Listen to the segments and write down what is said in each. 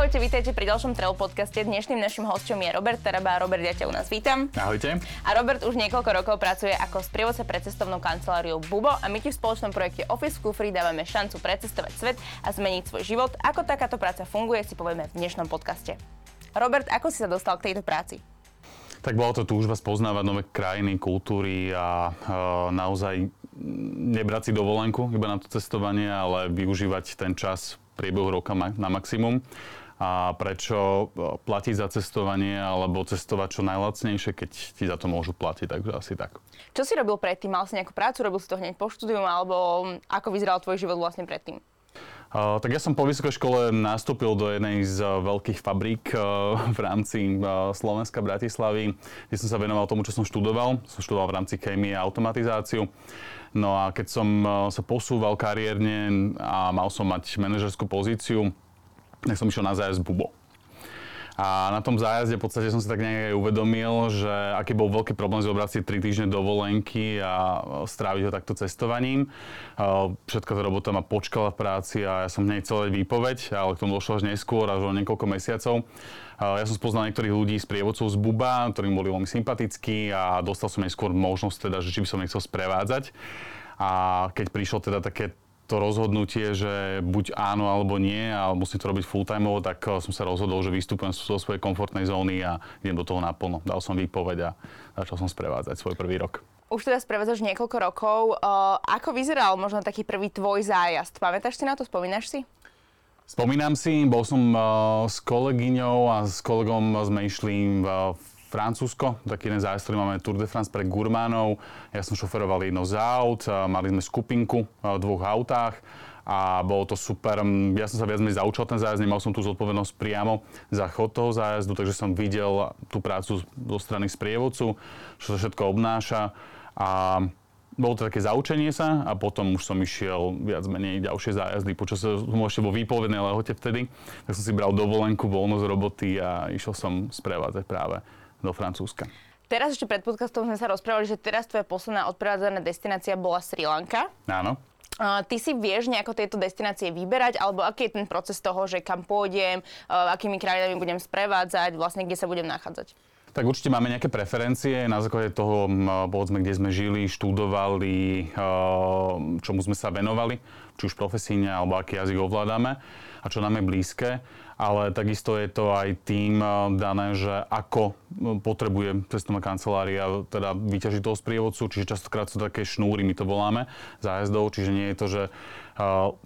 Ahojte, vítajte pri ďalšom Travel podcaste. Dnešným našim hostom je Robert Taraba. Robert, ja ťa u nás vítam. Ahojte. A Robert už niekoľko rokov pracuje ako sprievodca pre cestovnú kanceláriu Bubo a my ti v spoločnom projekte Office Kufri dávame šancu precestovať svet a zmeniť svoj život. Ako takáto práca funguje, si povieme v dnešnom podcaste. Robert, ako si sa dostal k tejto práci? Tak bola to túžba spoznávať nové krajiny, kultúry a e, naozaj nebrať si dovolenku iba na to cestovanie, ale využívať ten čas priebehu roka na maximum a prečo e, platiť za cestovanie alebo cestovať čo najlacnejšie, keď ti za to môžu platiť, takže asi tak. Čo si robil predtým? Mal si nejakú prácu, robil si to hneď po štúdium alebo ako vyzeral tvoj život vlastne predtým? Uh, tak ja som po vysokej škole nastúpil do jednej z uh, veľkých fabrík uh, v rámci Slovenska Bratislavy, kde som sa venoval tomu, čo som študoval. Som študoval v rámci chémie a automatizáciu. No a keď som sa posúval kariérne a mal som mať manažerskú pozíciu, tak som išiel na zájazd Bubo. A na tom zájazde v podstate som si tak nejak uvedomil, že aký bol veľký problém zobrať si 3 týždne dovolenky a stráviť ho takto cestovaním. Všetko tá robota ma počkala v práci a ja som hneď celé výpoveď, ale k tomu došlo až neskôr, až o niekoľko mesiacov. Ja som spoznal niektorých ľudí z prievodcov z Buba, ktorí boli veľmi sympatickí a dostal som neskôr možnosť teda, že či by som nechcel sprevádzať. A keď prišlo teda také to rozhodnutie, že buď áno alebo nie a musím to robiť full time tak eh, som sa rozhodol, že vystupujem zo svojej komfortnej zóny a idem do toho naplno. Dal som výpoveď a začal som sprevádzať svoj prvý rok. Už teda sprevádzaš niekoľko rokov. Uh, ako vyzeral možno taký prvý tvoj zájazd? Pamätáš si na to? Spomínaš si? Spomínam si, bol som uh, s kolegyňou a s kolegom sme išli v Francúzsko, taký jeden zájazd, máme Tour de France pre gurmánov. Ja som šoferoval jedno z aut, mali sme skupinku v dvoch autách a bolo to super. Ja som sa viac menej zaučal ten zájazd, nemal som tú zodpovednosť priamo za chod toho zájazdu, takže som videl tú prácu zo strany sprievodcu, čo sa všetko obnáša. A bolo to také zaučenie sa a potom už som išiel viac menej ďalšie zájazdy. Počas som ešte vo výpovednej lehote vtedy, tak som si bral dovolenku, voľnosť roboty a išiel som sprevádzať práve do Francúzska. Teraz ešte pred podcastom sme sa rozprávali, že teraz tvoja posledná odprevádzaná destinácia bola Sri Lanka. Áno. Uh, ty si vieš nejako tieto destinácie vyberať, alebo aký je ten proces toho, že kam pôjdem, uh, akými krajinami budem sprevádzať, vlastne kde sa budem nachádzať? Tak určite máme nejaké preferencie. Na základe toho, povedzme, kde sme žili, študovali, čomu sme sa venovali, či už profesíne, alebo aký jazyk ovládame a čo nám je blízke. Ale takisto je to aj tým dané, že ako potrebuje cestovná kancelária teda vyťažiť toho sprievodcu, čiže častokrát sú také šnúry, my to voláme, zájazdov, čiže nie je to, že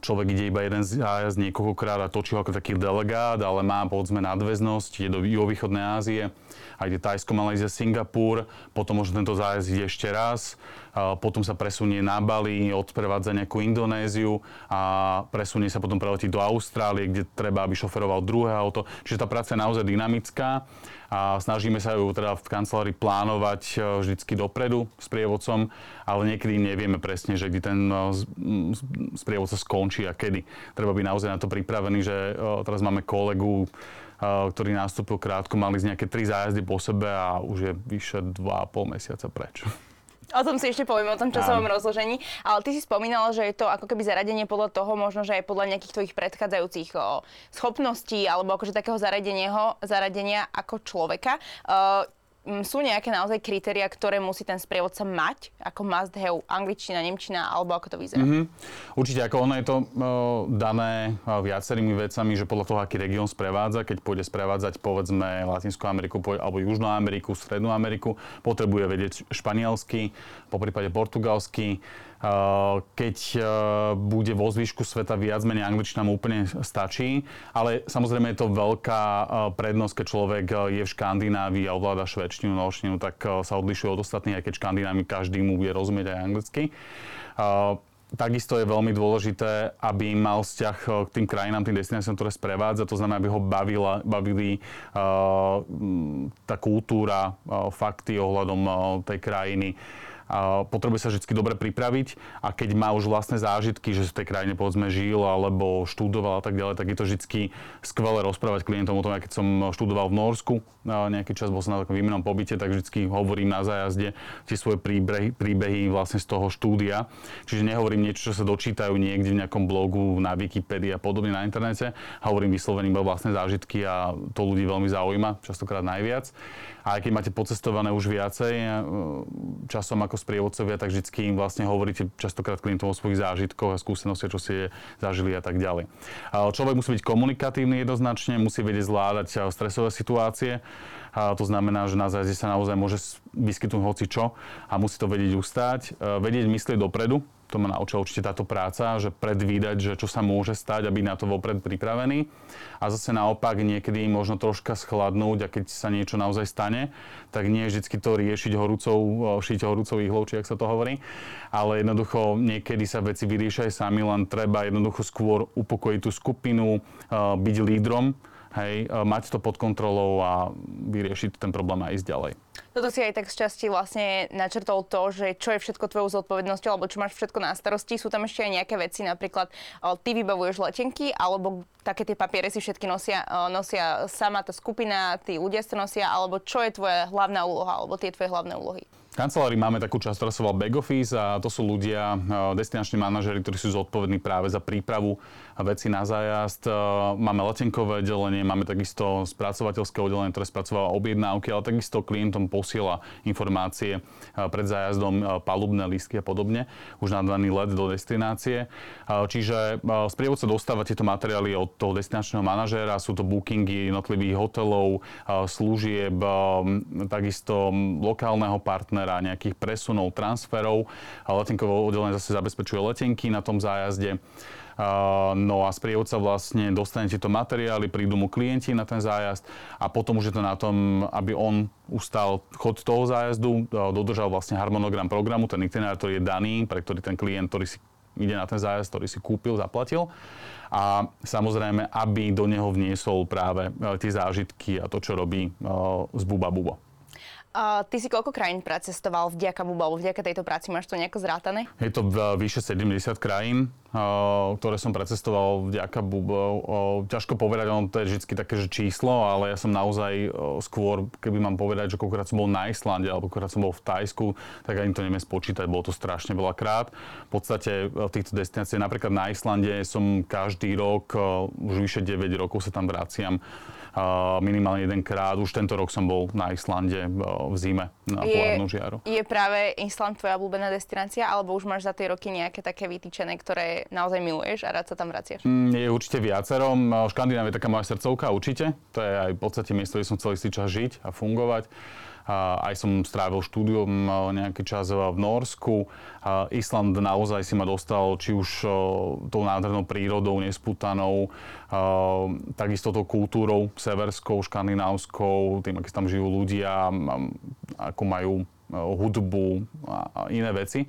človek ide iba jeden zájazd niekoľkokrát a točí ako taký delegát, ale má povedzme nadväznosť, ide do juhovýchodnej Ázie a ide Tajsko, Malajzia, Singapur, potom možno tento zájazd ide ešte raz, potom sa presunie na Bali, odprevádza nejakú Indonéziu a presunie sa potom preletí do Austrálie, kde treba, aby šoferoval druhé auto. Čiže tá práca je naozaj dynamická a snažíme sa ju teda v kancelárii plánovať e, vždycky dopredu s prievodcom, ale niekedy nevieme presne, že kde ten e, sprievodca skončí a kedy. Treba byť naozaj na to pripravený, že e, teraz máme kolegu, ktorý nastúpil krátko, mali z nejaké tri zájazdy po sebe a už je vyše 2,5 mesiaca preč. O tom si ešte povieme, o tom časovom Áno. rozložení. Ale ty si spomínal, že je to ako keby zaradenie podľa toho, možno, že aj podľa nejakých tvojich predchádzajúcich o, schopností alebo akože takého zaradenia, zaradenia ako človeka. O, sú nejaké naozaj kritéria, ktoré musí ten sprievodca mať, ako must have, angličtina, nemčina, alebo ako to vyzerá? Mm-hmm. Určite, ako ono je to uh, dané uh, viacerými vecami, že podľa toho, aký región sprevádza, keď pôjde sprevádzať povedzme Latinskú Ameriku alebo Južnú Ameriku, Strednú Ameriku, potrebuje vedieť španielsky, po prípade portugalsky, keď eh, bude vo zvyšku sveta viac menej angličtina mu úplne stačí, ale samozrejme je to veľká eh, prednosť, keď človek je v Škandinávii a ovláda švedčinu, nočninu, tak sa odlišuje od ostatných, aj keď Škandinávii každý mu bude rozumieť aj anglicky. Takisto je veľmi dôležité, aby mal vzťah k tým krajinám, tým destináciám, ktoré sprevádza. To znamená, aby ho bavila, bavili uh, tá kultúra, uh, fakty ohľadom uh, tej krajiny a potrebuje sa vždy dobre pripraviť a keď má už vlastné zážitky, že v tej krajine povedzme žil alebo študoval a tak ďalej, tak je to vždy skvelé rozprávať klientom o tom, keď som študoval v Norsku, nejaký čas bol som na takom výmenom pobyte, tak vždy hovorím na zájazde tie svoje príbehy, príbehy vlastne z toho štúdia. Čiže nehovorím niečo, čo sa dočítajú niekde v nejakom blogu, na Wikipedii a podobne na internete. Hovorím vyslovene iba vlastné zážitky a to ľudí veľmi zaujíma, častokrát najviac. A aj keď máte pocestované už viacej e, časom ako sprievodcovia, tak vždy im vlastne hovoríte častokrát klientom o svojich zážitkoch a skúsenostiach, čo si zažili a tak ďalej. Človek musí byť komunikatívny jednoznačne, musí vedieť zvládať stresové situácie. A to znamená, že na zájazde sa naozaj môže vyskytnúť hoci čo a musí to vedieť ustáť, e, vedieť myslieť dopredu, to ma naučila určite táto práca, že predvídať, že čo sa môže stať a byť na to vopred pripravený. A zase naopak niekedy možno troška schladnúť a keď sa niečo naozaj stane, tak nie je vždy to riešiť horúcou, šiť horúcou ihlou, či ak sa to hovorí. Ale jednoducho niekedy sa veci vyriešajú sami, len treba jednoducho skôr upokojiť tú skupinu, byť lídrom, hej, mať to pod kontrolou a vyriešiť ten problém a ísť ďalej. Toto si aj tak z časti vlastne načrtol to, že čo je všetko tvojou zodpovednosťou, alebo čo máš všetko na starosti. Sú tam ešte aj nejaké veci, napríklad ty vybavuješ letenky, alebo také tie papiere si všetky nosia, nosia sama tá skupina, tí ľudia sa nosia, alebo čo je tvoja hlavná úloha, alebo tie tvoje hlavné úlohy? V kancelárii máme takú časť, ktorá sa volá back office a to sú ľudia, destinační manažery, ktorí sú zodpovední práve za prípravu veci na zájazd. Máme letenkové oddelenie, máme takisto spracovateľské oddelenie, ktoré spracováva objednávky, ale takisto klientom posiela informácie pred zájazdom, palubné lístky a podobne, už na daný let do destinácie. Čiže sprievodca dostáva tieto materiály od toho destinačného manažéra, sú to bookingy jednotlivých hotelov, služieb, takisto lokálneho partnera, nejakých presunov, transferov. Letenkové oddelenie zase zabezpečuje letenky na tom zájazde. No a sprievodca vlastne dostane tieto materiály, prídu mu klienti na ten zájazd a potom už je to na tom, aby on ustal chod toho zájazdu, dodržal vlastne harmonogram programu, ten itinerár, ktorý je daný, pre ktorý ten klient, ktorý si ide na ten zájazd, ktorý si kúpil, zaplatil. A samozrejme, aby do neho vniesol práve e, tie zážitky a to, čo robí z Buba Bubo. Uh, ty si koľko krajín precestoval vďaka Bubu, alebo vďaka tejto práci? Máš to nejako zrátané? Je to vyše 70 krajín, ktoré som precestoval vďaka Bubu. Uh, ťažko povedať, ono to je vždy také že číslo, ale ja som naozaj skôr, keby mám povedať, že koľkokrát som bol na Islande, alebo koľkokrát som bol v Tajsku, tak ani to neviem spočítať, bolo to strašne veľa krát. V podstate v týchto destináciách, napríklad na Islande som každý rok, uh, už vyše 9 rokov sa tam vraciam minimálne jedenkrát. Už tento rok som bol na Islande v zime na polárnu žiaru. Je práve Island tvoja obľúbená destinácia, alebo už máš za tie roky nejaké také vytýčené, ktoré naozaj miluješ a rád sa tam vraciaš? Mm, je určite viacero. Škandinávia je taká moja srdcovka, určite. To je aj v podstate miesto, kde som chcel istý čas žiť a fungovať. Aj som strávil štúdium nejaký čas v Norsku. Island naozaj si ma dostal či už tou nádhernou prírodou, nesputanou, takisto tou kultúrou severskou, škandinávskou, tým, aký tam žijú ľudia, ako majú hudbu a iné veci.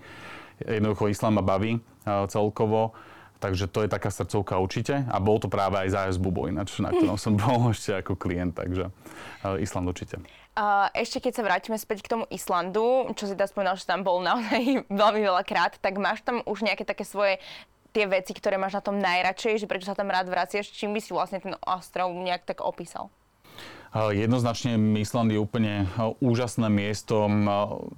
Jednoducho Island ma baví celkovo. Takže to je taká srdcovka určite. A bol to práve aj zájazd Bubo, ináč, na ktorom som bol ešte ako klient, takže Island určite. Uh, ešte keď sa vrátime späť k tomu Islandu, čo si teda spomínal, že tam bol naozaj veľmi veľa krát, tak máš tam už nejaké také svoje tie veci, ktoré máš na tom najradšej, že prečo sa tam rád vraciaš, čím by si vlastne ten ostrov nejak tak opísal? Jednoznačne Island je úplne úžasné miesto.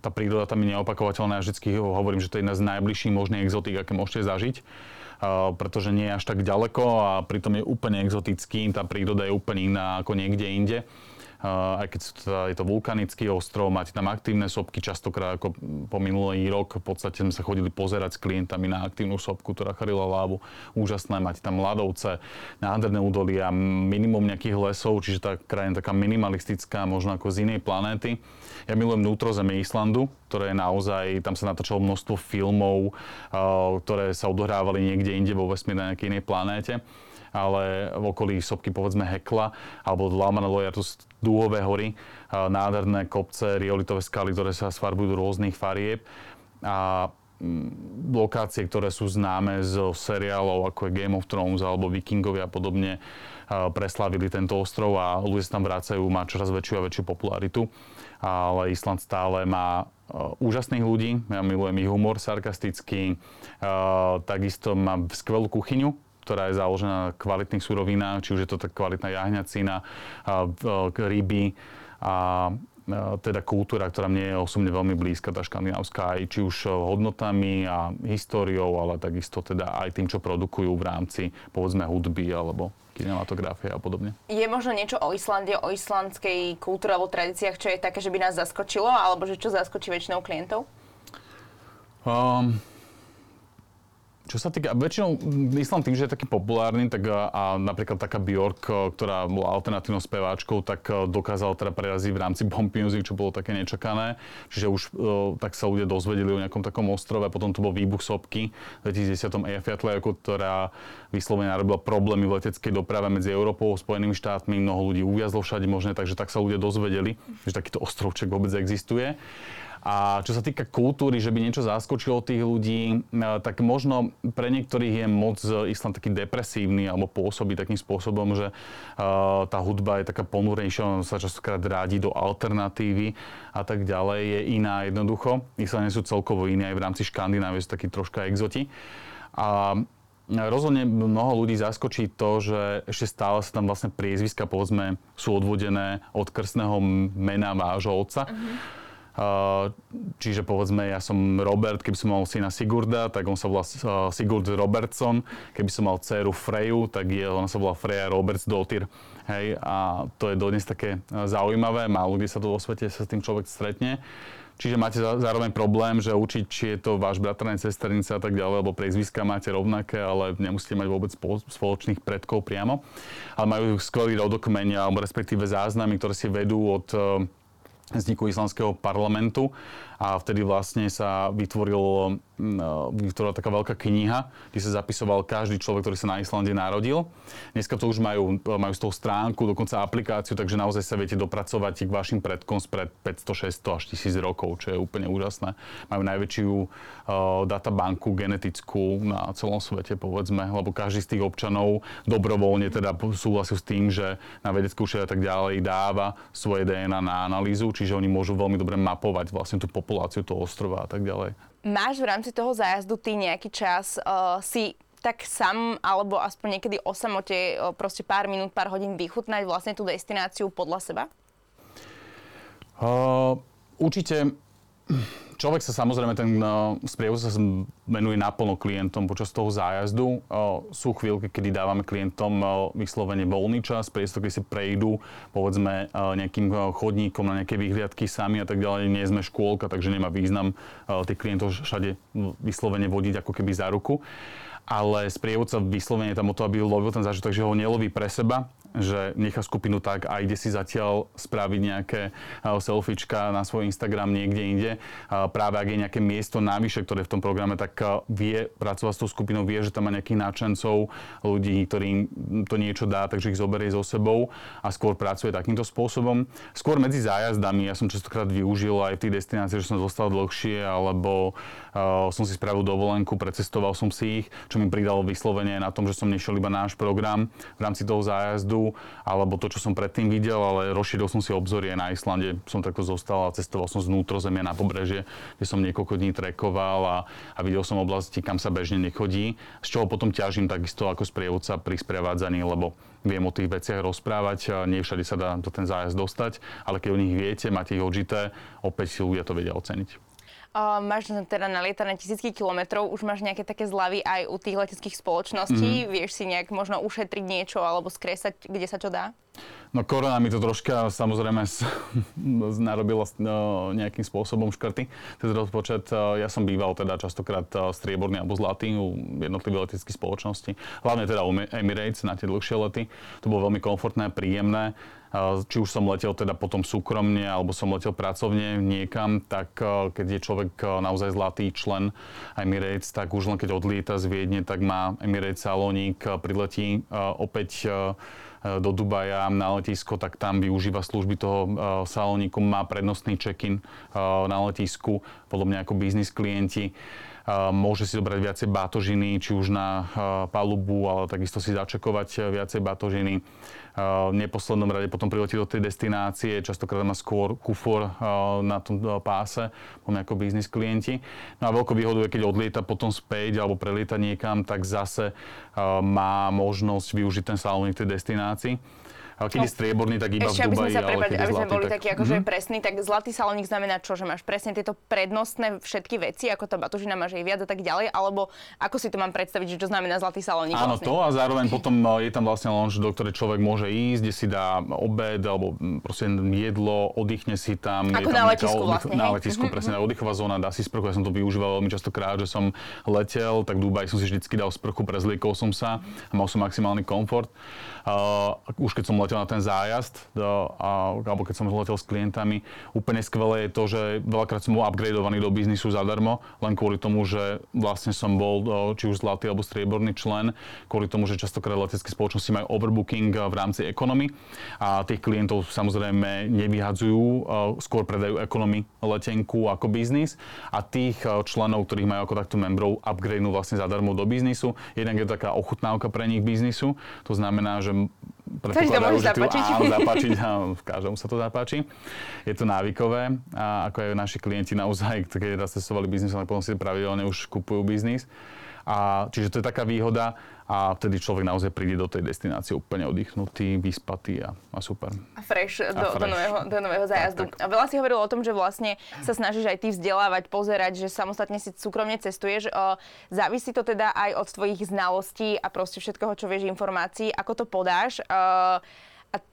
Tá príroda tam je neopakovateľná. Ja vždy hovorím, že to je jedna z najbližších možných exotík, aké môžete zažiť pretože nie je až tak ďaleko a pritom je úplne exotický, tá príroda je úplne iná ako niekde inde aj keď je to vulkanický ostrov, máte tam aktívne sopky, častokrát ako po minulý rok v podstate sme sa chodili pozerať s klientami na aktívnu sopku, ktorá charila lávu. Úžasné, máte tam ľadovce, nádherné údolia, minimum nejakých lesov, čiže tá krajina taká minimalistická, možno ako z inej planéty. Ja milujem vnútrozemie Islandu, ktoré je naozaj, tam sa natáčalo množstvo filmov, ktoré sa odohrávali niekde inde vo vesmíre na nejakej inej planéte ale v okolí sopky povedzme Hekla alebo Lamanaloja, to sú dúhové hory, nádherné kopce, riolitové skaly, ktoré sa sfarbujú do rôznych farieb. A lokácie, ktoré sú známe z seriálov ako je Game of Thrones alebo Vikingovia a podobne, preslavili tento ostrov a ľudia sa tam vracajú, má čoraz väčšiu a väčšiu popularitu. Ale Island stále má úžasných ľudí, ja milujem ich humor sarkastický, takisto má skvelú kuchyňu, ktorá je založená na kvalitných surovinách, či už je to tak kvalitná jahňacina, ryby a teda kultúra, ktorá mne je osobne veľmi blízka, tá škandinávska, aj či už hodnotami a históriou, ale takisto teda aj tým, čo produkujú v rámci, povedzme, hudby alebo kinematografie a podobne. Je možno niečo o Islande, o islandskej kultúre alebo tradíciách, čo je také, že by nás zaskočilo, alebo že čo zaskočí väčšinou klientov? Um, čo sa týka, väčšinou Island tým, že je taký populárny, tak a, napríklad taká Bjork, ktorá bola alternatívnou speváčkou, tak dokázala teda preraziť v rámci Bomb Music, čo bolo také nečakané. Čiže už tak sa ľudia dozvedeli o nejakom takom ostrove. Potom to bol výbuch sopky v 2010 Eyjafjallajökull, ktorá vyslovene narobila problémy v leteckej doprave medzi Európou a Spojenými štátmi. Mnoho ľudí uviazlo všade možné, takže tak sa ľudia dozvedeli, že takýto ostrovček vôbec existuje. A čo sa týka kultúry, že by niečo zaskočilo tých ľudí, e, tak možno pre niektorých je moc Islam taký depresívny alebo pôsobí takým spôsobom, že e, tá hudba je taká ponúrejšia, on sa častokrát rádi do alternatívy a tak ďalej, je iná jednoducho. Islania sú celkovo iní aj v rámci Škandinávie, sú takí troška exoti. A Rozhodne mnoho ľudí zaskočí to, že ešte stále sa tam vlastne priezviska, povedzme, sú odvodené od krstného mena vášho otca. Uh-huh. Čiže povedzme, ja som Robert, keby som mal syna Sigurda, tak on sa volá Sigurd Robertson. Keby som mal dceru Freju, tak je, ona sa volá Freja Roberts Dotyr. Hej, a to je dodnes také zaujímavé. Málo kde sa to vo svete sa s tým človek stretne. Čiže máte zároveň problém, že učiť, či je to váš bratranec, sesternica a tak ďalej, lebo priezviska máte rovnaké, ale nemusíte mať vôbec spoločných predkov priamo. Ale majú skvelý rodokmeň, alebo respektíve záznamy, ktoré si vedú od vzniku islandského parlamentu a vtedy vlastne sa vytvoril, vytvorila taká veľká kniha, kde sa zapisoval každý človek, ktorý sa na Islande narodil. Dneska to už majú, majú z toho stránku, dokonca aplikáciu, takže naozaj sa viete dopracovať k vašim predkom spred 500, 600 až 1000 rokov, čo je úplne úžasné. Majú najväčšiu uh, databanku genetickú na celom svete, povedzme, lebo každý z tých občanov dobrovoľne teda súhlasil s tým, že na vedeckú a tak ďalej dáva svoje DNA na analýzu, čiže oni môžu veľmi dobre mapovať vlastne tú populáciu toho ostrova a tak ďalej. Máš v rámci toho zájazdu ty nejaký čas uh, si tak sám, alebo aspoň niekedy o samote uh, proste pár minút, pár hodín vychutnať vlastne tú destináciu podľa seba? Uh, určite človek sa samozrejme, ten uh, sprievodca sa menuje naplno klientom počas toho zájazdu. Sú chvíľky, kedy dávame klientom vyslovene voľný čas, priestor, keď si prejdú, povedzme, nejakým chodníkom na nejaké vyhliadky sami a tak ďalej. Nie sme škôlka, takže nemá význam tých klientov všade vyslovene vodiť ako keby za ruku ale sprievodca vyslovene tam o to, aby lovil ten zážitok, takže ho neloví pre seba, že nechá skupinu tak a ide si zatiaľ spraviť nejaké selfiečka na svoj Instagram niekde inde. Práve ak je nejaké miesto navyše, ktoré v tom programe, tak vie pracovať s tou skupinou, vie, že tam má nejakých náčencov, ľudí, ktorým to niečo dá, takže ich zoberie so sebou a skôr pracuje takýmto spôsobom. Skôr medzi zájazdami, ja som častokrát využil aj v tých destináciách, že som zostal dlhšie, alebo uh, som si spravil dovolenku, precestoval som si ich, čo mi pridalo vyslovene na tom, že som nešiel iba náš program v rámci toho zájazdu, alebo to, čo som predtým videl, ale rozšíril som si obzorie na Islande. Som takto zostal a cestoval som z vnútrozemia na pobrežie, kde som niekoľko dní trekoval a, a videl som oblasti, kam sa bežne nechodí, z čoho potom ťažím takisto ako sprievodca pri sprevádzaní, lebo viem o tých veciach rozprávať, nie všade sa dá do ten zájazd dostať, ale keď o nich viete, máte ich odžité, opäť si ľudia to vedia oceniť. Uh, máš teda nalietané tisícky kilometrov, už máš nejaké také zľavy aj u tých leteckých spoločností? Mm-hmm. Vieš si nejak možno ušetriť niečo alebo skresať, kde sa čo dá? No korona mi to troška samozrejme narobila no, nejakým spôsobom škrty. Ten rozpočet, e, ja som býval teda častokrát e, strieborný alebo zlatý u jednotlivých leteckých spoločností. Hlavne teda u Emirates na tie dlhšie lety. To bolo veľmi komfortné, príjemné. E, či už som letel teda potom súkromne, alebo som letel pracovne niekam, tak keď je človek naozaj zlatý člen Emirates, tak už len keď odlieta z Viedne, tak má Emirates salónik, priletí opäť E, do Dubaja na letisko, tak tam využíva služby toho e, salóniku, má prednostný check-in e, na letisku, podobne ako biznis klienti. Môže si zobrať viacej batožiny, či už na palubu, ale takisto si začekovať viacej batožiny. V neposlednom rade potom priletí do tej destinácie, častokrát má skôr kufor na tom páse, máme ako biznis klienti. No a veľkou výhodou je, keď odlieta potom späť alebo prelieta niekam, tak zase má možnosť využiť ten salónik tej destinácii. Ale keď no, je strieborný, tak iba ešte, v Dubaji, sa prepať, ale aby sme boli tak... takí akože mm-hmm. presní, tak zlatý salónik znamená čo? Že máš presne tieto prednostné všetky veci, ako tá batožina máš jej viac a tak ďalej, alebo ako si to mám predstaviť, že čo znamená zlatý salónik? Áno, vlastne? to a zároveň potom e, je tam vlastne lounge, do ktorej človek môže ísť, kde si dá obed alebo proste jedlo, oddychne si tam. Ako je tam na letisku vlastne, Na letisku, mm-hmm. presne, mhm. oddychová zóna, dá si sprchu. Ja som to využíval veľmi častokrát, že som letel, tak Dubaj som si vždycky dal sprchu, prezliekol som sa a mal som maximálny komfort. Uh, už keď som letel na ten zájazd, uh, a, alebo keď som letel s klientami, úplne skvelé je to, že veľakrát som bol upgradeovaný do biznisu zadarmo, len kvôli tomu, že vlastne som bol uh, či už zlatý alebo strieborný člen, kvôli tomu, že častokrát letecké spoločnosti majú overbooking uh, v rámci ekonomy. A tých klientov samozrejme nevyhadzujú, uh, skôr predajú ekonomy letenku ako biznis. A tých uh, členov, ktorých majú ako takto membrov, upgradenú vlastne zadarmo do biznisu. Jednak je to taká ochutnávka pre nich biznisu, to znamená, že predpokladajú, že zapáčiť. áno, zapáčiť, áno, každému sa to zapáči. Je to návykové a ako aj naši klienti naozaj, keď raz testovali biznis, ale potom si pravidelne už kupujú biznis. A, čiže to je taká výhoda a vtedy človek naozaj príde do tej destinácie úplne oddychnutý, vyspatý a, a super. A fresh, a do, fresh. Do, nového, do nového zájazdu. Tak, tak. A veľa si hovoril o tom, že vlastne sa snažíš aj ty vzdelávať, pozerať, že samostatne si súkromne cestuješ. Závisí to teda aj od tvojich znalostí a proste všetkoho, čo vieš informácií, ako to podáš. A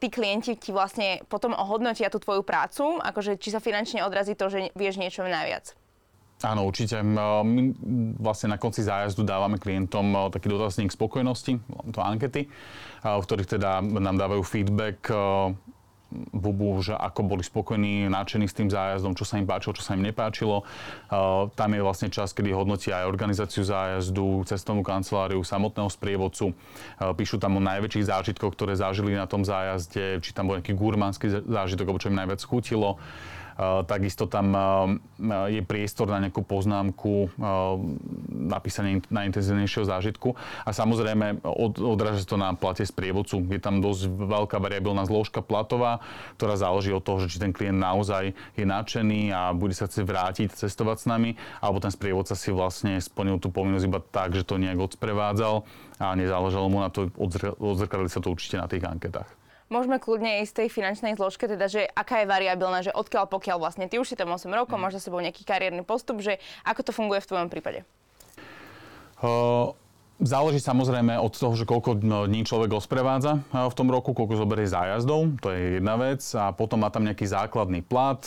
tí klienti ti vlastne potom ohodnotia tú tvoju prácu, akože či sa finančne odrazí to, že vieš niečo najviac. Áno, určite. My vlastne na konci zájazdu dávame klientom taký dotazník spokojnosti, to ankety, v ktorých teda nám dávajú feedback Bubu, že ako boli spokojní, nadšení s tým zájazdom, čo sa im páčilo, čo sa im nepáčilo. Tam je vlastne čas, kedy hodnotia aj organizáciu zájazdu, cestovnú kanceláriu, samotného sprievodcu. Píšu tam o najväčších zážitkoch, ktoré zažili na tom zájazde, či tam bol nejaký gurmánsky zážitok, alebo čo im najviac chutilo. Takisto tam je priestor na nejakú poznámku, napísanie intenzívnejšieho zážitku. A samozrejme odráža to na plate sprievodcu. Je tam dosť veľká variabilná zložka platová, ktorá záleží od toho, že či ten klient naozaj je nadšený a bude sa chcieť vrátiť cestovať s nami, alebo ten sprievodca si vlastne splnil tú povinnosť iba tak, že to nejak odsprevádzal a nezáležalo mu na to, odzrkadli sa to určite na tých anketách môžeme kľudne ísť tej finančnej zložke, teda, že aká je variabilná, že odkiaľ pokiaľ vlastne ty už si tam 8 rokov, mm. máš za sebou nejaký kariérny postup, že ako to funguje v tvojom prípade? Uh... Záleží samozrejme od toho, že koľko dní človek osprevádza v tom roku, koľko zoberie zájazdov, to je jedna vec. A potom má tam nejaký základný plat,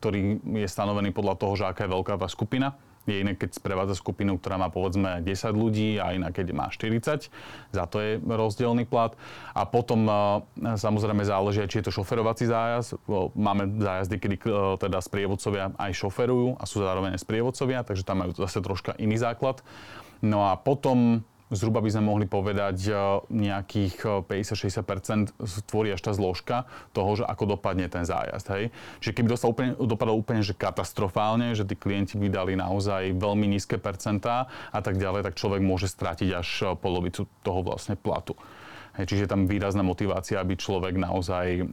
ktorý je stanovený podľa toho, že aká je veľká tá skupina je iné, keď sprevádza skupinu, ktorá má povedzme 10 ľudí a iná, keď má 40. Za to je rozdielný plat. A potom samozrejme záleží, či je to šoferovací zájazd. Máme zájazdy, kedy teda sprievodcovia aj šoferujú a sú zároveň aj sprievodcovia, takže tam majú zase troška iný základ. No a potom zhruba by sme mohli povedať nejakých 50-60% e, tvorí až tá zložka toho, že ako dopadne ten zájazd. Hej? Čiže keby dostal úplne, dopadol úplne že katastrofálne, že tí klienti by dali naozaj veľmi nízke percentá a tak ďalej, tak človek môže stratiť až e, polovicu toho vlastne platu. Hej, čiže tam výrazná motivácia, aby človek naozaj e,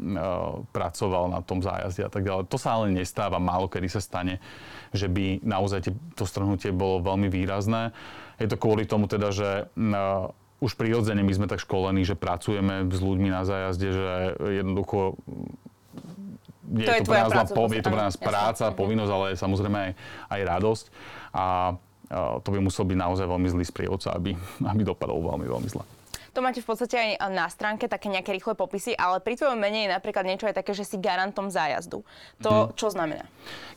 pracoval na tom zájazde a tak ďalej. To sa ale nestáva, málo kedy sa stane, že by naozaj to strhnutie bolo veľmi výrazné. Je to kvôli tomu teda, že uh, už prirodzene my sme tak školení, že pracujeme s ľuďmi na zájazde, že jednoducho je to, je to pre nás, práca, po, je to pre nás práca, jasne. povinnosť, ale samozrejme aj, aj radosť. A uh, to by musel byť naozaj veľmi zlý sprievodca, aby, aby dopadol veľmi, veľmi zle. To máte v podstate aj na stránke také nejaké rýchle popisy, ale pri tvojom mene je napríklad niečo aj také, že si garantom zájazdu. To hmm. čo znamená?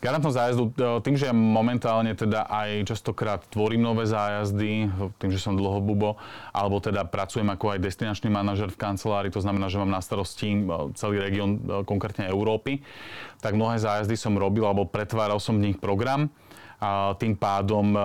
Garantom zájazdu, e, tým, že ja momentálne teda aj častokrát tvorím nové zájazdy, tým, že som dlho bubo, alebo teda pracujem ako aj destinačný manažer v kancelárii, to znamená, že mám na starosti e, celý región, e, konkrétne Európy, tak mnohé zájazdy som robil alebo pretváral som v nich program a tým pádom e,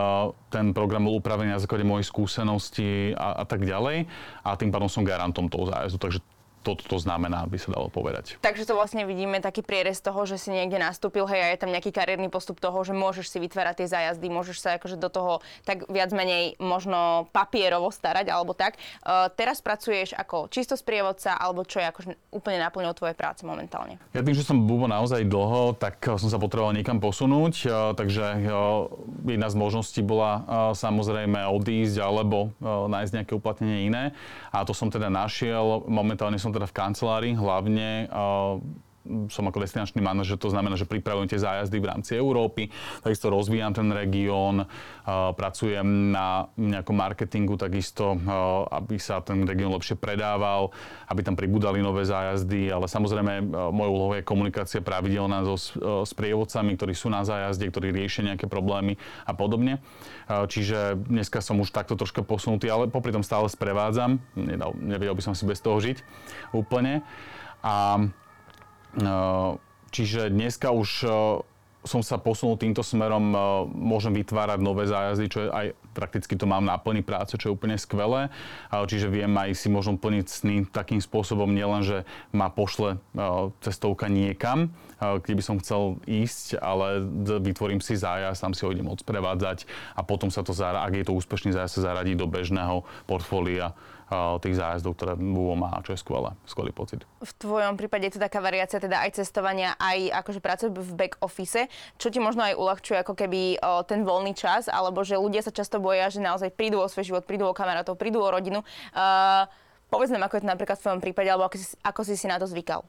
ten program bol upravený na základe mojej skúsenosti a, a tak ďalej a tým pádom som garantom toho zájazdu. Takže toto to znamená, by sa dalo povedať. Takže to vlastne vidíme taký prierez toho, že si niekde nastúpil, hej, a je tam nejaký kariérny postup toho, že môžeš si vytvárať tie zájazdy, môžeš sa akože do toho tak viac menej možno papierovo starať alebo tak. Uh, teraz pracuješ ako čisto sprievodca alebo čo je akože úplne naplnilo tvoje práce momentálne? Ja tým, že som bubo naozaj dlho, tak som sa potreboval niekam posunúť, uh, takže uh, jedna z možností bola samozrejme odísť alebo nájsť nejaké uplatnenie iné. A to som teda našiel. Momentálne som teda v kancelárii, hlavne som ako destinačný manažer, to znamená, že pripravujem tie zájazdy v rámci Európy, takisto rozvíjam ten región, pracujem na nejakom marketingu takisto, aby sa ten región lepšie predával, aby tam pribudali nové zájazdy, ale samozrejme mojou úlohou je komunikácia pravidelná so sprievodcami, ktorí sú na zájazde, ktorí riešia nejaké problémy a podobne. Čiže dneska som už takto troška posunutý, ale popri tom stále sprevádzam. Nevedel by som si bez toho žiť úplne. A Čiže dneska už som sa posunul týmto smerom, môžem vytvárať nové zájazdy, čo je aj prakticky to mám na plný práce, čo je úplne skvelé. Čiže viem aj si možno plniť sny takým spôsobom, nielen, že ma pošle cestovka niekam, kde by som chcel ísť, ale vytvorím si zájazd, tam si ho idem odprevádzať a potom sa to, ak je to úspešný zájazd, sa zaradí do bežného portfólia tých zájazdov, ktoré Buvo má, čo je skvelé, skvelý pocit. V tvojom prípade je to taká variácia teda aj cestovania, aj akože práce v back office, čo ti možno aj uľahčuje ako keby o, ten voľný čas, alebo že ľudia sa často boja, že naozaj prídu o svoj život, prídu o kamarátov, prídu o rodinu. Uh, povedz nám, ako je to napríklad v tvojom prípade, alebo ako si, ako si si na to zvykal.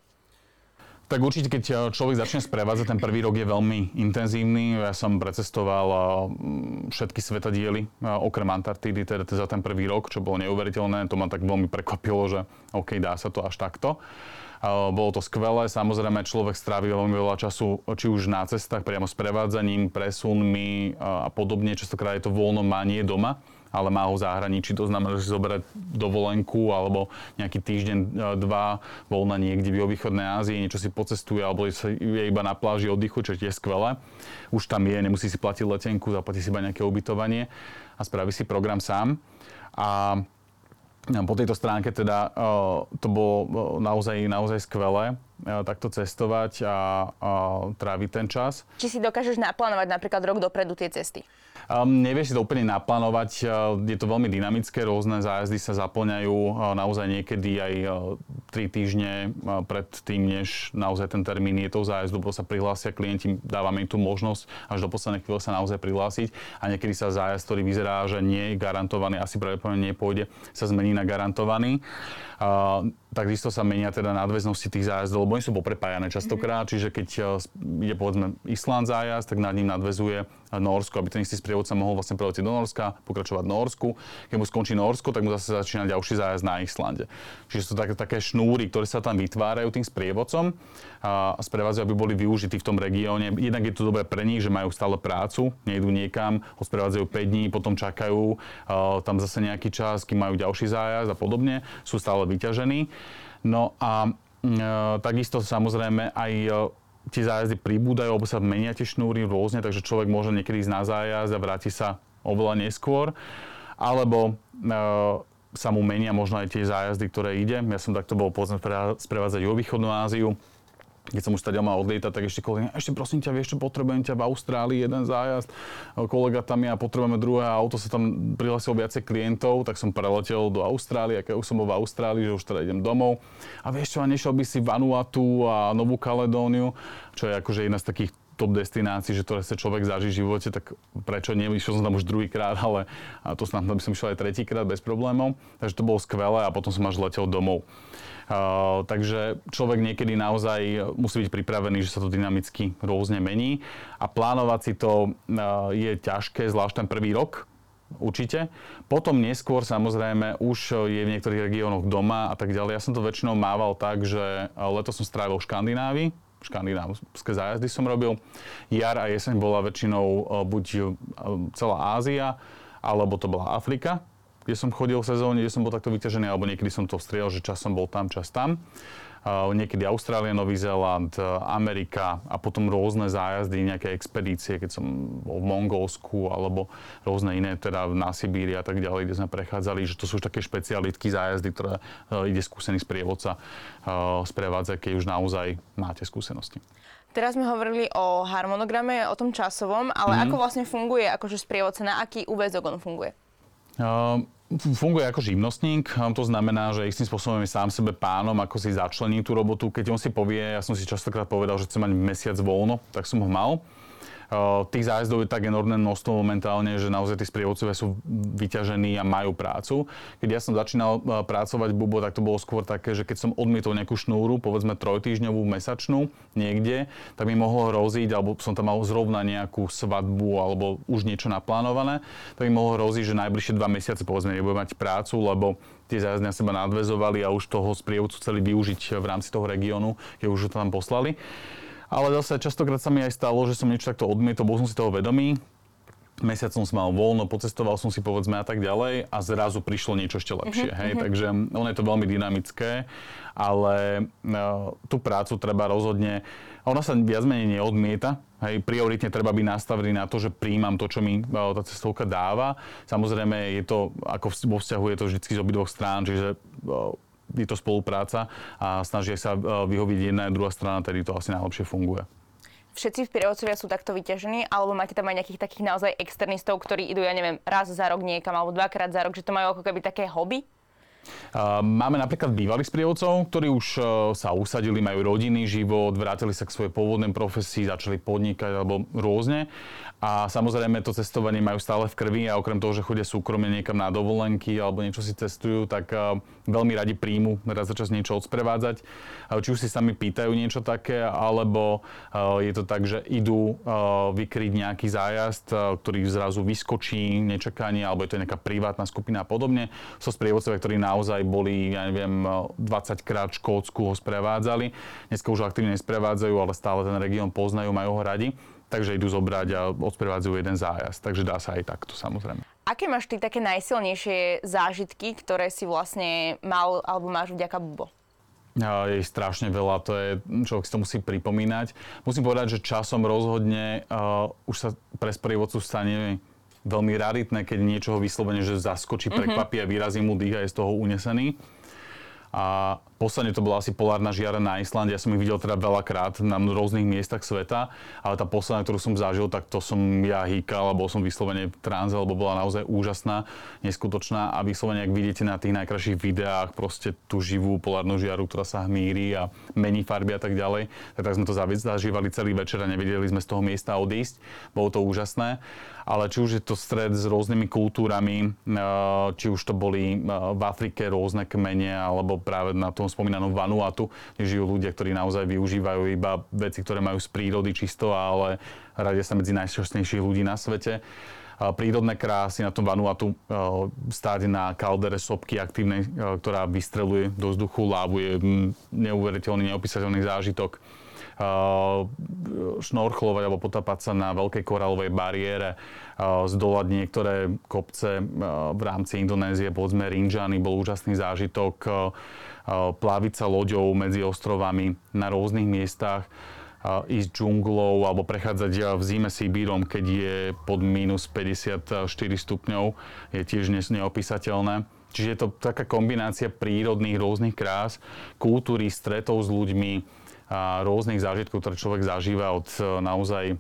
Tak určite, keď eh, človek začne sprevádzať, ten prvý rok je veľmi intenzívny. Ja som precestoval eh, všetky svetadiely, eh, okrem Antarktídy, teda za ten prvý rok, čo bolo neuveriteľné. To ma tak veľmi prekvapilo, že OK, dá sa to až takto. Bolo to skvelé, samozrejme človek strávi veľmi veľa času, či už na cestách, priamo s prevádzaním, presunmi a podobne. Častokrát je to voľno má nie doma ale má ho v zahraničí. To znamená, že zoberať dovolenku alebo nejaký týždeň, e, dva voľna niekde v východnej Ázii, niečo si pocestuje alebo je iba na pláži oddychu, čo je skvelé. Už tam je, nemusí si platiť letenku, zaplatí si iba nejaké ubytovanie a spraví si program sám. A po tejto stránke teda e, to bolo e, naozaj, naozaj skvelé takto cestovať a, a tráviť ten čas. Či si dokážeš naplánovať napríklad rok dopredu tie cesty? Um, nevieš si to úplne naplánovať, uh, je to veľmi dynamické, rôzne zájazdy sa zaplňajú uh, naozaj niekedy aj uh, 3 týždne pred tým, než naozaj ten termín je to zájazdu, lebo sa prihlásia klienti, dávame im tú možnosť až do poslednej chvíle sa naozaj prihlásiť a niekedy sa zájazd, ktorý vyzerá, že nie je garantovaný, asi pravdepodobne nepôjde, sa zmení na garantovaný. Uh, takisto sa menia teda nadväznosti tých zájazdov, lebo oni sú poprepájané častokrát, čiže keď je povedzme Island zájazd, tak nad ním nadvezuje Norsko, aby ten istý sprievodca mohol vlastne preletieť do Norska, pokračovať Norsku. Keď mu skončí Norsko, tak mu zase začína ďalší zájazd na Islande. Čiže sú také, také šnúry, ktoré sa tam vytvárajú tým sprievodcom a sprevádzajú, aby boli využití v tom regióne. Jednak je to dobré pre nich, že majú stále prácu, nejdú niekam, sprevádzajú 5 dní, potom čakajú tam zase nejaký čas, kým majú ďalší zájazd a podobne, sú stále vyťažení. No a e, takisto samozrejme aj e, tie zájazdy pribúdajú, alebo sa menia tie šnúry rôzne, takže človek môže niekedy ísť na zájazd a vráti sa oveľa neskôr. Alebo e, sa mu menia možno aj tie zájazdy, ktoré ide. Ja som takto bol povedzme sprevádzať východnú Áziu keď som už teda mal odlietať, tak ešte kolega, ešte prosím ťa, vieš čo, potrebujem ťa v Austrálii, jeden zájazd, kolega tam je a potrebujeme druhé auto, sa tam prihlásilo viacej klientov, tak som preletel do Austrálie, keď už som bol v Austrálii, že už teda idem domov. A vieš čo, a nešiel by si Vanuatu a Novú Kaledóniu, čo je akože jedna z takých top destinácií, že ktoré sa človek zaží v živote, tak prečo nie? Išiel som tam už druhýkrát, ale to snad by som išiel aj tretíkrát bez problémov. Takže to bolo skvelé a potom som až letel domov. Uh, takže človek niekedy naozaj musí byť pripravený, že sa to dynamicky rôzne mení a plánovať si to uh, je ťažké, zvlášť ten prvý rok, určite. Potom neskôr samozrejme už je v niektorých regiónoch doma a tak ďalej. Ja som to väčšinou mával tak, že leto som strávil v Škandinávii, škandinávské zájazdy som robil. Jar a jeseň bola väčšinou buď celá Ázia, alebo to bola Afrika kde som chodil v sezóne, kde som bol takto vyťažený, alebo niekedy som to striel, že čas som bol tam, čas tam. Niekedy Austrália, Nový Zéland, Amerika a potom rôzne zájazdy, nejaké expedície, keď som bol v Mongolsku alebo rôzne iné, teda na Sibíri a tak ďalej, kde sme prechádzali, že to sú už také špecialitky zájazdy, ktoré uh, ide skúsený sprievodca uh, sprevádzať, keď už naozaj máte skúsenosti. Teraz sme hovorili o harmonograme, o tom časovom, ale mm. ako vlastne funguje akože sprievodca, na aký úvezok on funguje? Uh, funguje ako živnostník, to znamená, že istým spôsobom je sám sebe pánom, ako si začlení tú robotu. Keď on si povie, ja som si častokrát povedal, že chcem mať mesiac voľno, tak som ho mal. Tých zájazdov je tak enormné množstvo momentálne, že naozaj tí sprievodcovia sú vyťažení a majú prácu. Keď ja som začínal pracovať v Bubo, tak to bolo skôr také, že keď som odmietol nejakú šnúru, povedzme trojtýždňovú, mesačnú, niekde, tak mi mohlo hroziť, alebo som tam mal zrovna nejakú svadbu alebo už niečo naplánované, tak mi mohlo hroziť, že najbližšie dva mesiace povedzme nebudem mať prácu, lebo tie zájazdy na seba nadvezovali a už toho sprievodcu chceli využiť v rámci toho regiónu, keď už to tam poslali. Ale zase častokrát sa mi aj stalo, že som niečo takto odmietol, bol som si toho vedomý, mesiac som mal voľno, pocestoval som si povedzme a tak ďalej a zrazu prišlo niečo ešte lepšie. Uh-huh, hej? Uh-huh. Takže ono je to veľmi dynamické, ale uh, tú prácu treba rozhodne, ona sa viac menej neodmieta, hej? prioritne treba byť nastavený na to, že príjmam to, čo mi uh, tá cestovka dáva. Samozrejme je to, ako vo vzťahu je to vždy z obidvoch strán, čiže uh, je to spolupráca a snažia sa e, vyhoviť jedna a druhá strana, tedy to asi najlepšie funguje všetci prievodcovia sú takto vyťažení, alebo máte tam aj nejakých takých naozaj externistov, ktorí idú, ja neviem, raz za rok niekam, alebo dvakrát za rok, že to majú ako keby také hobby? Máme napríklad bývalých sprievodcov, ktorí už e, sa usadili, majú rodinný život, vrátili sa k svojej pôvodnej profesii, začali podnikať alebo rôzne. A samozrejme to cestovanie majú stále v krvi a okrem toho, že chodia súkromne niekam na dovolenky alebo niečo si cestujú, tak e, veľmi radi príjmu raz za čas niečo odsprevádzať. Či už si sami pýtajú niečo také, alebo e, je to tak, že idú vykryť nejaký zájazd, ktorý zrazu vyskočí nečakanie, alebo je to nejaká privátna skupina a podobne. Sú sprievodcovia, ktorí na naozaj boli, ja neviem, 20 krát Škótsku ho sprevádzali. Dneska už aktívne nesprevádzajú, ale stále ten región poznajú, majú ho radi. Takže idú zobrať a odprevádzajú jeden zájazd. Takže dá sa aj takto, samozrejme. Aké máš ty také najsilnejšie zážitky, ktoré si vlastne mal alebo máš vďaka Bubo? je strašne veľa, to je, človek si to musí pripomínať. Musím povedať, že časom rozhodne uh, už sa pre sprievodcu stane veľmi raritné, keď niečoho vyslovene, že zaskočí, mhm. prekvapí a vyrazí mu dých a je z toho unesený. A posledne to bola asi polárna žiara na Islande. Ja som ich videl teda veľakrát na rôznych miestach sveta, ale tá posledná, ktorú som zažil, tak to som ja hýkal a bol som vyslovene v tranze, lebo bola naozaj úžasná, neskutočná a vyslovene, ak vidíte na tých najkrajších videách proste tú živú polárnu žiaru, ktorá sa hmíri a mení farby a tak ďalej, tak, tak sme to zažívali celý večer a nevedeli sme z toho miesta odísť. Bolo to úžasné ale či už je to stred s rôznymi kultúrami, eh, či už to boli eh, v Afrike rôzne kmene, alebo práve na tom spomínanom Vanuatu, kde žijú ľudia, ktorí naozaj využívajú iba veci, ktoré majú z prírody čisto, ale radia sa medzi najšťastnejších ľudí na svete. Prírodné krásy na tom Vanuatu, eh, stáť na kaldere sopky aktívnej, ktorá vystreluje do vzduchu lávu, je neuveriteľný, neopísateľný zážitok. Šnorchlovať alebo potapať sa na veľkej koralovej bariére, zdolať niektoré kopce v rámci Indonézie, povedzme Rinjani, bol úžasný zážitok, pláviť sa loďou medzi ostrovami na rôznych miestach, ísť džunglou alebo prechádzať v zime Sibírom, keď je pod minus 54 stupňov, je tiež neopísateľné. Čiže je to taká kombinácia prírodných rôznych krás, kultúry, stretov s ľuďmi, a rôznych zážitkov, ktoré človek zažíva od e, naozaj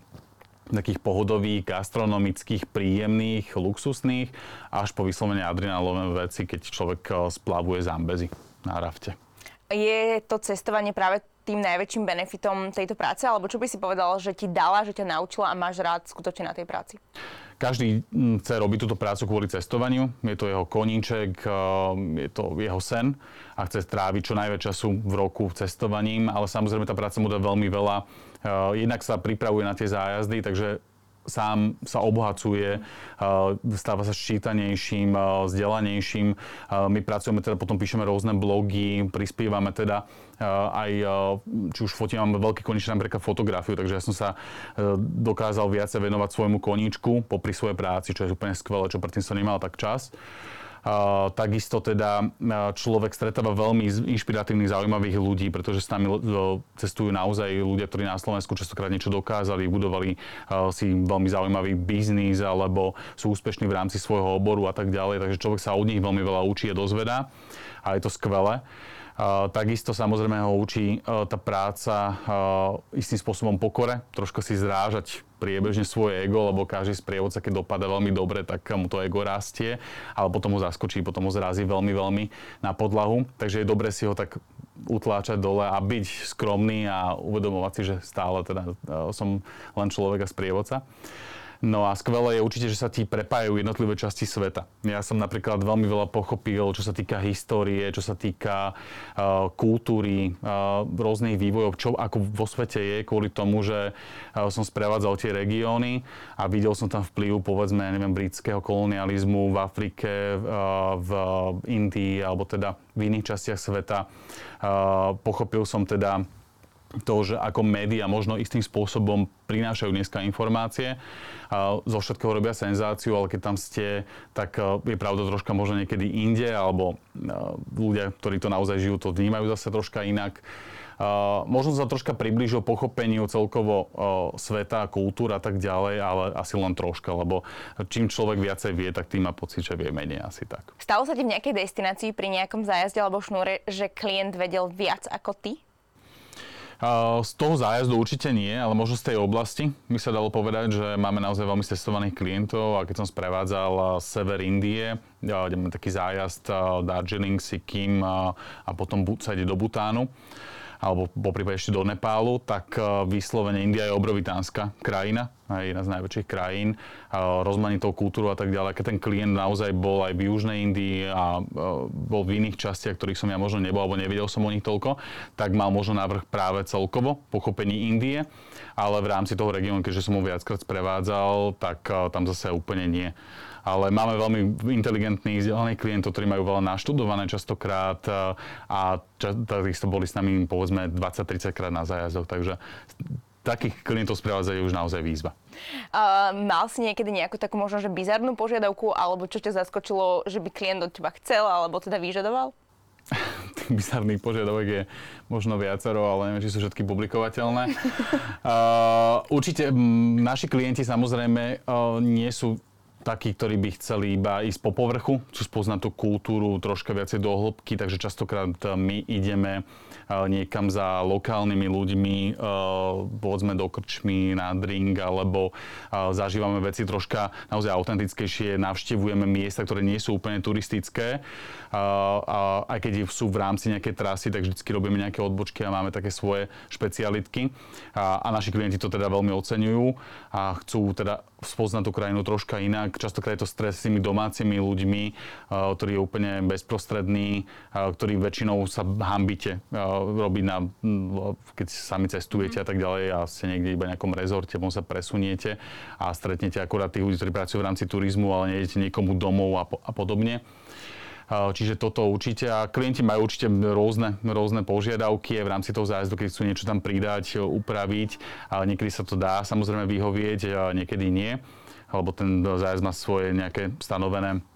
takých pohodových, gastronomických, príjemných, luxusných, až po vyslovene adrenalové veci, keď človek e, splavuje Zambezi na rafte. Je to cestovanie práve tým najväčším benefitom tejto práce? Alebo čo by si povedal, že ti dala, že ťa naučila a máš rád skutočne na tej práci? Každý mm, chce robiť túto prácu kvôli cestovaniu. Je to jeho koníček, eh, je to jeho sen a chce stráviť čo najviac času v roku cestovaním, ale samozrejme tá práca mu dá veľmi veľa. Eh, jednak sa pripravuje na tie zájazdy, takže sám sa obohacuje, stáva sa ščítanejším, vzdelanejším. My pracujeme teda, potom píšeme rôzne blogy, prispievame teda aj, či už fotím, máme veľký koníček, napríklad fotografiu, takže ja som sa dokázal viacej venovať svojmu koníčku popri svojej práci, čo je úplne skvelé, čo predtým som nemal tak čas. Takisto teda človek stretáva veľmi inšpiratívnych, zaujímavých ľudí, pretože s nami cestujú naozaj ľudia, ktorí na Slovensku častokrát niečo dokázali, budovali uh, si veľmi zaujímavý biznis alebo sú úspešní v rámci svojho oboru a tak ďalej. Takže človek sa od nich veľmi veľa učí a dozvedá a je to skvelé. Takisto samozrejme ho učí uh, tá práca uh, istým spôsobom pokore, troška si zrážať priebežne svoje ego, lebo každý sprievodca, keď dopada veľmi dobre, tak mu to ego rastie, ale potom ho zaskočí, potom ho zrazí veľmi, veľmi na podlahu. Takže je dobre si ho tak utláčať dole a byť skromný a uvedomovať si, že stále teda e, som len človek a sprievodca. No a skvelé je určite, že sa ti prepájajú jednotlivé časti sveta. Ja som napríklad veľmi veľa pochopil, čo sa týka histórie, čo sa týka uh, kultúry, uh, rôznych vývojov, čo ako vo svete je, kvôli tomu, že uh, som sprevádzal tie regióny a videl som tam vplyv, povedzme, neviem, britského kolonializmu v Afrike, uh, v Indii alebo teda v iných častiach sveta. Uh, pochopil som teda to, že ako médiá možno istým spôsobom prinášajú dneska informácie. Zo všetkého robia senzáciu, ale keď tam ste, tak e, je pravda troška možno niekedy inde, alebo e, ľudia, ktorí to naozaj žijú, to vnímajú zase troška inak. Uh, možno sa troška priblížil pochopeniu celkovo sveta, kultúra a tak ďalej, ale asi len troška, lebo čím človek viacej vie, tak tým má pocit, že vie menej asi tak. Stalo sa ti v nejakej destinácii pri nejakom zájazde alebo šnúre, že klient vedel viac ako ty? Z toho zájazdu určite nie, ale možno z tej oblasti by sa dalo povedať, že máme naozaj veľmi testovaných klientov a keď som sprevádzal sever Indie, ideme taký zájazd Darjeeling, Sikkim a potom sa ide do Butánu alebo po prípade ešte do Nepálu, tak vyslovene India je obrovitánska krajina jedna z najväčších krajín, rozmanitou kultúru a tak ďalej. Keď ten klient naozaj bol aj v Južnej Indii a bol v iných častiach, ktorých som ja možno nebol alebo nevedel som o nich toľko, tak mal možno návrh práve celkovo pochopení Indie, ale v rámci toho regiónu, keďže som ho viackrát sprevádzal, tak tam zase úplne nie ale máme veľmi inteligentných, vzdelaných klientov, ktorí majú veľa naštudované častokrát a takisto boli s nami povedzme 20-30 krát na zájazdoch, takže takých klientov sprevádzajú už naozaj výzva. Uh, mal si niekedy nejakú takú možno, že bizarnú požiadavku, alebo čo ťa zaskočilo, že by klient od teba chcel, alebo teda vyžadoval? Tých bizarných požiadavok je možno viacero, ale neviem, či sú všetky publikovateľné. uh, určite m, naši klienti samozrejme uh, nie sú takí, ktorí by chceli iba ísť po povrchu, chcú spoznať tú kultúru troška viacej do hĺbky, takže častokrát my ideme niekam za lokálnymi ľuďmi, eh, povedzme do krčmy na drink, alebo zažívame veci troška naozaj autentickejšie, navštevujeme miesta, ktoré nie sú úplne turistické. A aj keď sú v rámci nejakej trasy, tak vždy robíme nejaké odbočky a máme také svoje špecialitky. A naši klienti to teda veľmi oceňujú a chcú teda spoznať tú krajinu troška inak. Častokrát je to stres s tými domácimi ľuďmi, ktorí je úplne bezprostrední, ktorí väčšinou sa hambite robiť na, keď sami cestujete a tak ďalej a ste niekde iba v nejakom rezorte, potom sa presuniete a stretnete akurát tých ľudí, ktorí pracujú v rámci turizmu, ale nejdete niekomu domov a, po, a podobne. Čiže toto určite. A klienti majú určite rôzne, rôzne požiadavky. V rámci toho zájazdu, keď chcú niečo tam pridať, upraviť, ale niekedy sa to dá samozrejme vyhovieť, niekedy nie, lebo ten zájazd má svoje nejaké stanovené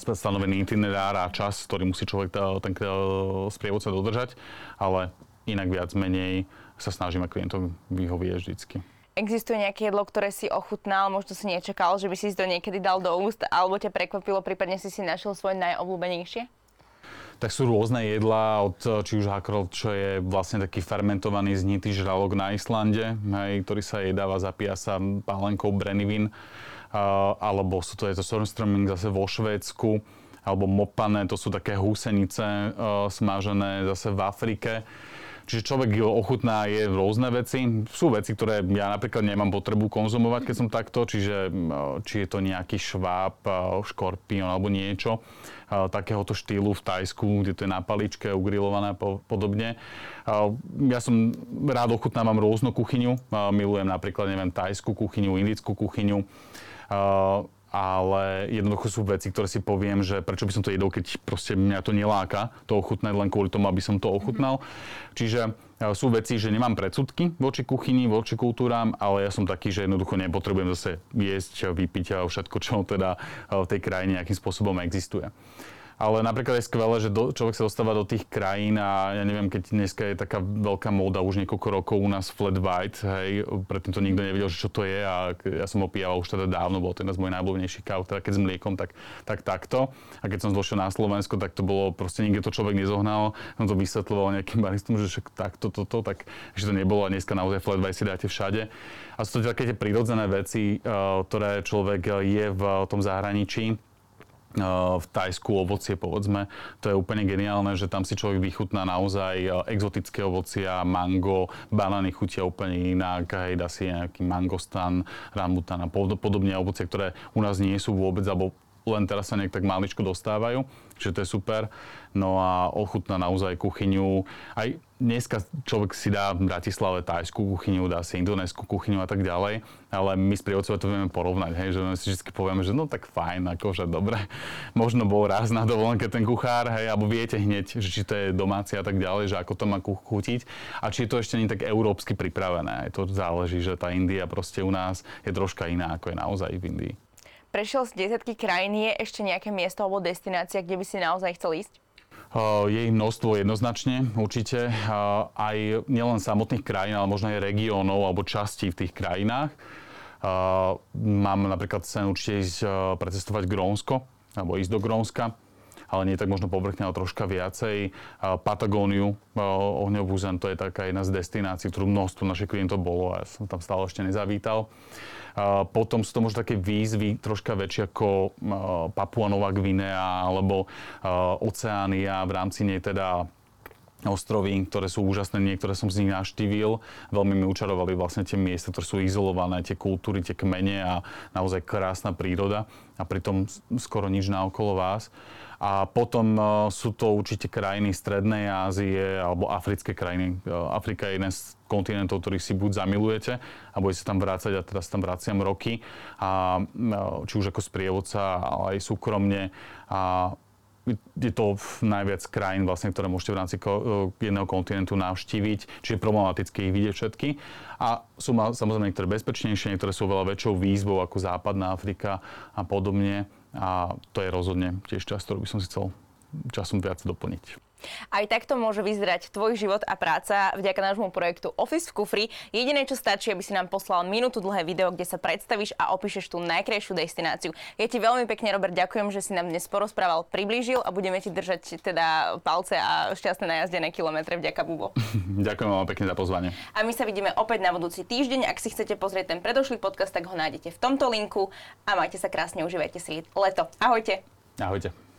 stanovený itinerár a čas, ktorý musí človek ten sprievodca dodržať, ale inak viac menej sa snažíme klientom vyhovieť vždycky. Existuje nejaké jedlo, ktoré si ochutnal, možno si nečakal, že by si to niekedy dal do úst, alebo ťa prekvapilo, prípadne si si našiel svoje najobľúbenejšie? tak sú rôzne jedlá, od či už hakrol, čo je vlastne taký fermentovaný znitý žralok na Islande, hej, ktorý sa jedáva, zapíja sa pálenkou brenivín alebo sú to, je to Stormströmming zase vo Švédsku, alebo mopané, to sú také húsenice uh, smažené zase v Afrike. Čiže človek ochutná je rôzne veci. Sú veci, ktoré ja napríklad nemám potrebu konzumovať, keď som takto, čiže či je to nejaký šváb, škorpión alebo niečo takéhoto štýlu v Tajsku, kde to je na paličke, ugrilované a podobne. Ja som rád ochutnávam rôznu kuchyňu. Milujem napríklad, neviem, tajskú kuchyňu, indickú kuchyňu ale jednoducho sú veci, ktoré si poviem, že prečo by som to jedol, keď proste mňa to neláka to ochutnať len kvôli tomu, aby som to ochutnal. Mm-hmm. Čiže e, sú veci, že nemám predsudky voči kuchyni, voči kultúram, ale ja som taký, že jednoducho nepotrebujem zase jesť, vypiť a všetko, čo teda v tej krajine nejakým spôsobom existuje ale napríklad je skvelé, že do, človek sa dostáva do tých krajín a ja neviem, keď dneska je taká veľká móda už niekoľko rokov u nás flat white, hej, predtým to nikto nevedel, že čo to je a ja som ho pijal už teda dávno, bol to jeden z mojich najblúbenejších káv, teda keď s mliekom, tak, tak takto. A keď som zložil na Slovensko, tak to bolo, proste nikde to človek nezohnal, som to vysvetľoval nejakým baristom, že však takto, toto, tak, že to nebolo a dneska naozaj flat white si dáte všade. A sú to také tie prirodzené veci, ktoré človek je v tom zahraničí, v Tajsku ovocie, povedzme. To je úplne geniálne, že tam si človek vychutná naozaj exotické ovocia, mango, banány chutia úplne inak, hej, dá si nejaký mangostan, rambutan a podobne ovocie, ktoré u nás nie sú vôbec, alebo len teraz sa nejak tak maličko dostávajú, čiže to je super. No a ochutná naozaj kuchyňu. Aj dneska človek si dá v Bratislave tajskú kuchyňu, dá si indonéskú kuchyňu a tak ďalej, ale my s prievodcov to vieme porovnať, hej, že my si vždy povieme, že no tak fajn, akože dobre. Možno bol raz na dovolenke ten kuchár, hej, alebo viete hneď, že či to je domáci a tak ďalej, že ako to má chutiť a či je to ešte nie tak európsky pripravené. Aj to záleží, že tá India proste u nás je troška iná, ako je naozaj v Indii prešiel z desiatky krajín, je ešte nejaké miesto alebo destinácia, kde by si naozaj chcel ísť? Je ich množstvo jednoznačne, určite. Aj nielen samotných krajín, ale možno aj regiónov alebo častí v tých krajinách. Mám napríklad sen určite ísť precestovať Grónsko, alebo ísť do Grónska ale nie tak možno povrchne, ale troška viacej. Patagóniu, ohňovú zem, to je taká jedna z destinácií, ktorú množstvo našich klientov bolo a ja som tam stále ešte nezavítal. Potom sú to možno také výzvy troška väčšie ako Papua Nová Gvinea alebo Oceánia, v rámci nej teda ostrovy, ktoré sú úžasné, niektoré som z nich navštívil. Veľmi mi učarovali vlastne tie miesta, ktoré sú izolované, tie kultúry, tie kmene a naozaj krásna príroda a pritom skoro nič naokolo vás. A potom uh, sú to určite krajiny Strednej Ázie alebo africké krajiny. Uh, Afrika je jeden z kontinentov, ktorých si buď zamilujete a budete tam vrácať a teraz tam vraciam roky. A, uh, či už ako sprievodca, ale aj súkromne. A je to najviac krajín, vlastne, ktoré môžete v rámci jedného kontinentu navštíviť, čiže problematické ich vidieť všetky. A sú samozrejme niektoré bezpečnejšie, niektoré sú veľa väčšou výzvou ako Západná Afrika a podobne. A to je rozhodne tiež čas, ktorú by som si chcel časom viac doplniť. Aj takto môže vyzerať tvoj život a práca vďaka nášmu projektu Office v kufri. Jediné, čo stačí, aby si nám poslal minútu dlhé video, kde sa predstavíš a opíšeš tú najkrajšiu destináciu. Ja ti veľmi pekne, Robert, ďakujem, že si nám dnes porozprával, priblížil a budeme ti držať teda palce a šťastné najazdené kilometre vďaka Bubo. ďakujem veľmi pekne za pozvanie. A my sa vidíme opäť na budúci týždeň. Ak si chcete pozrieť ten predošlý podcast, tak ho nájdete v tomto linku a majte sa krásne, užívajte si leto. Ahojte. Ahojte.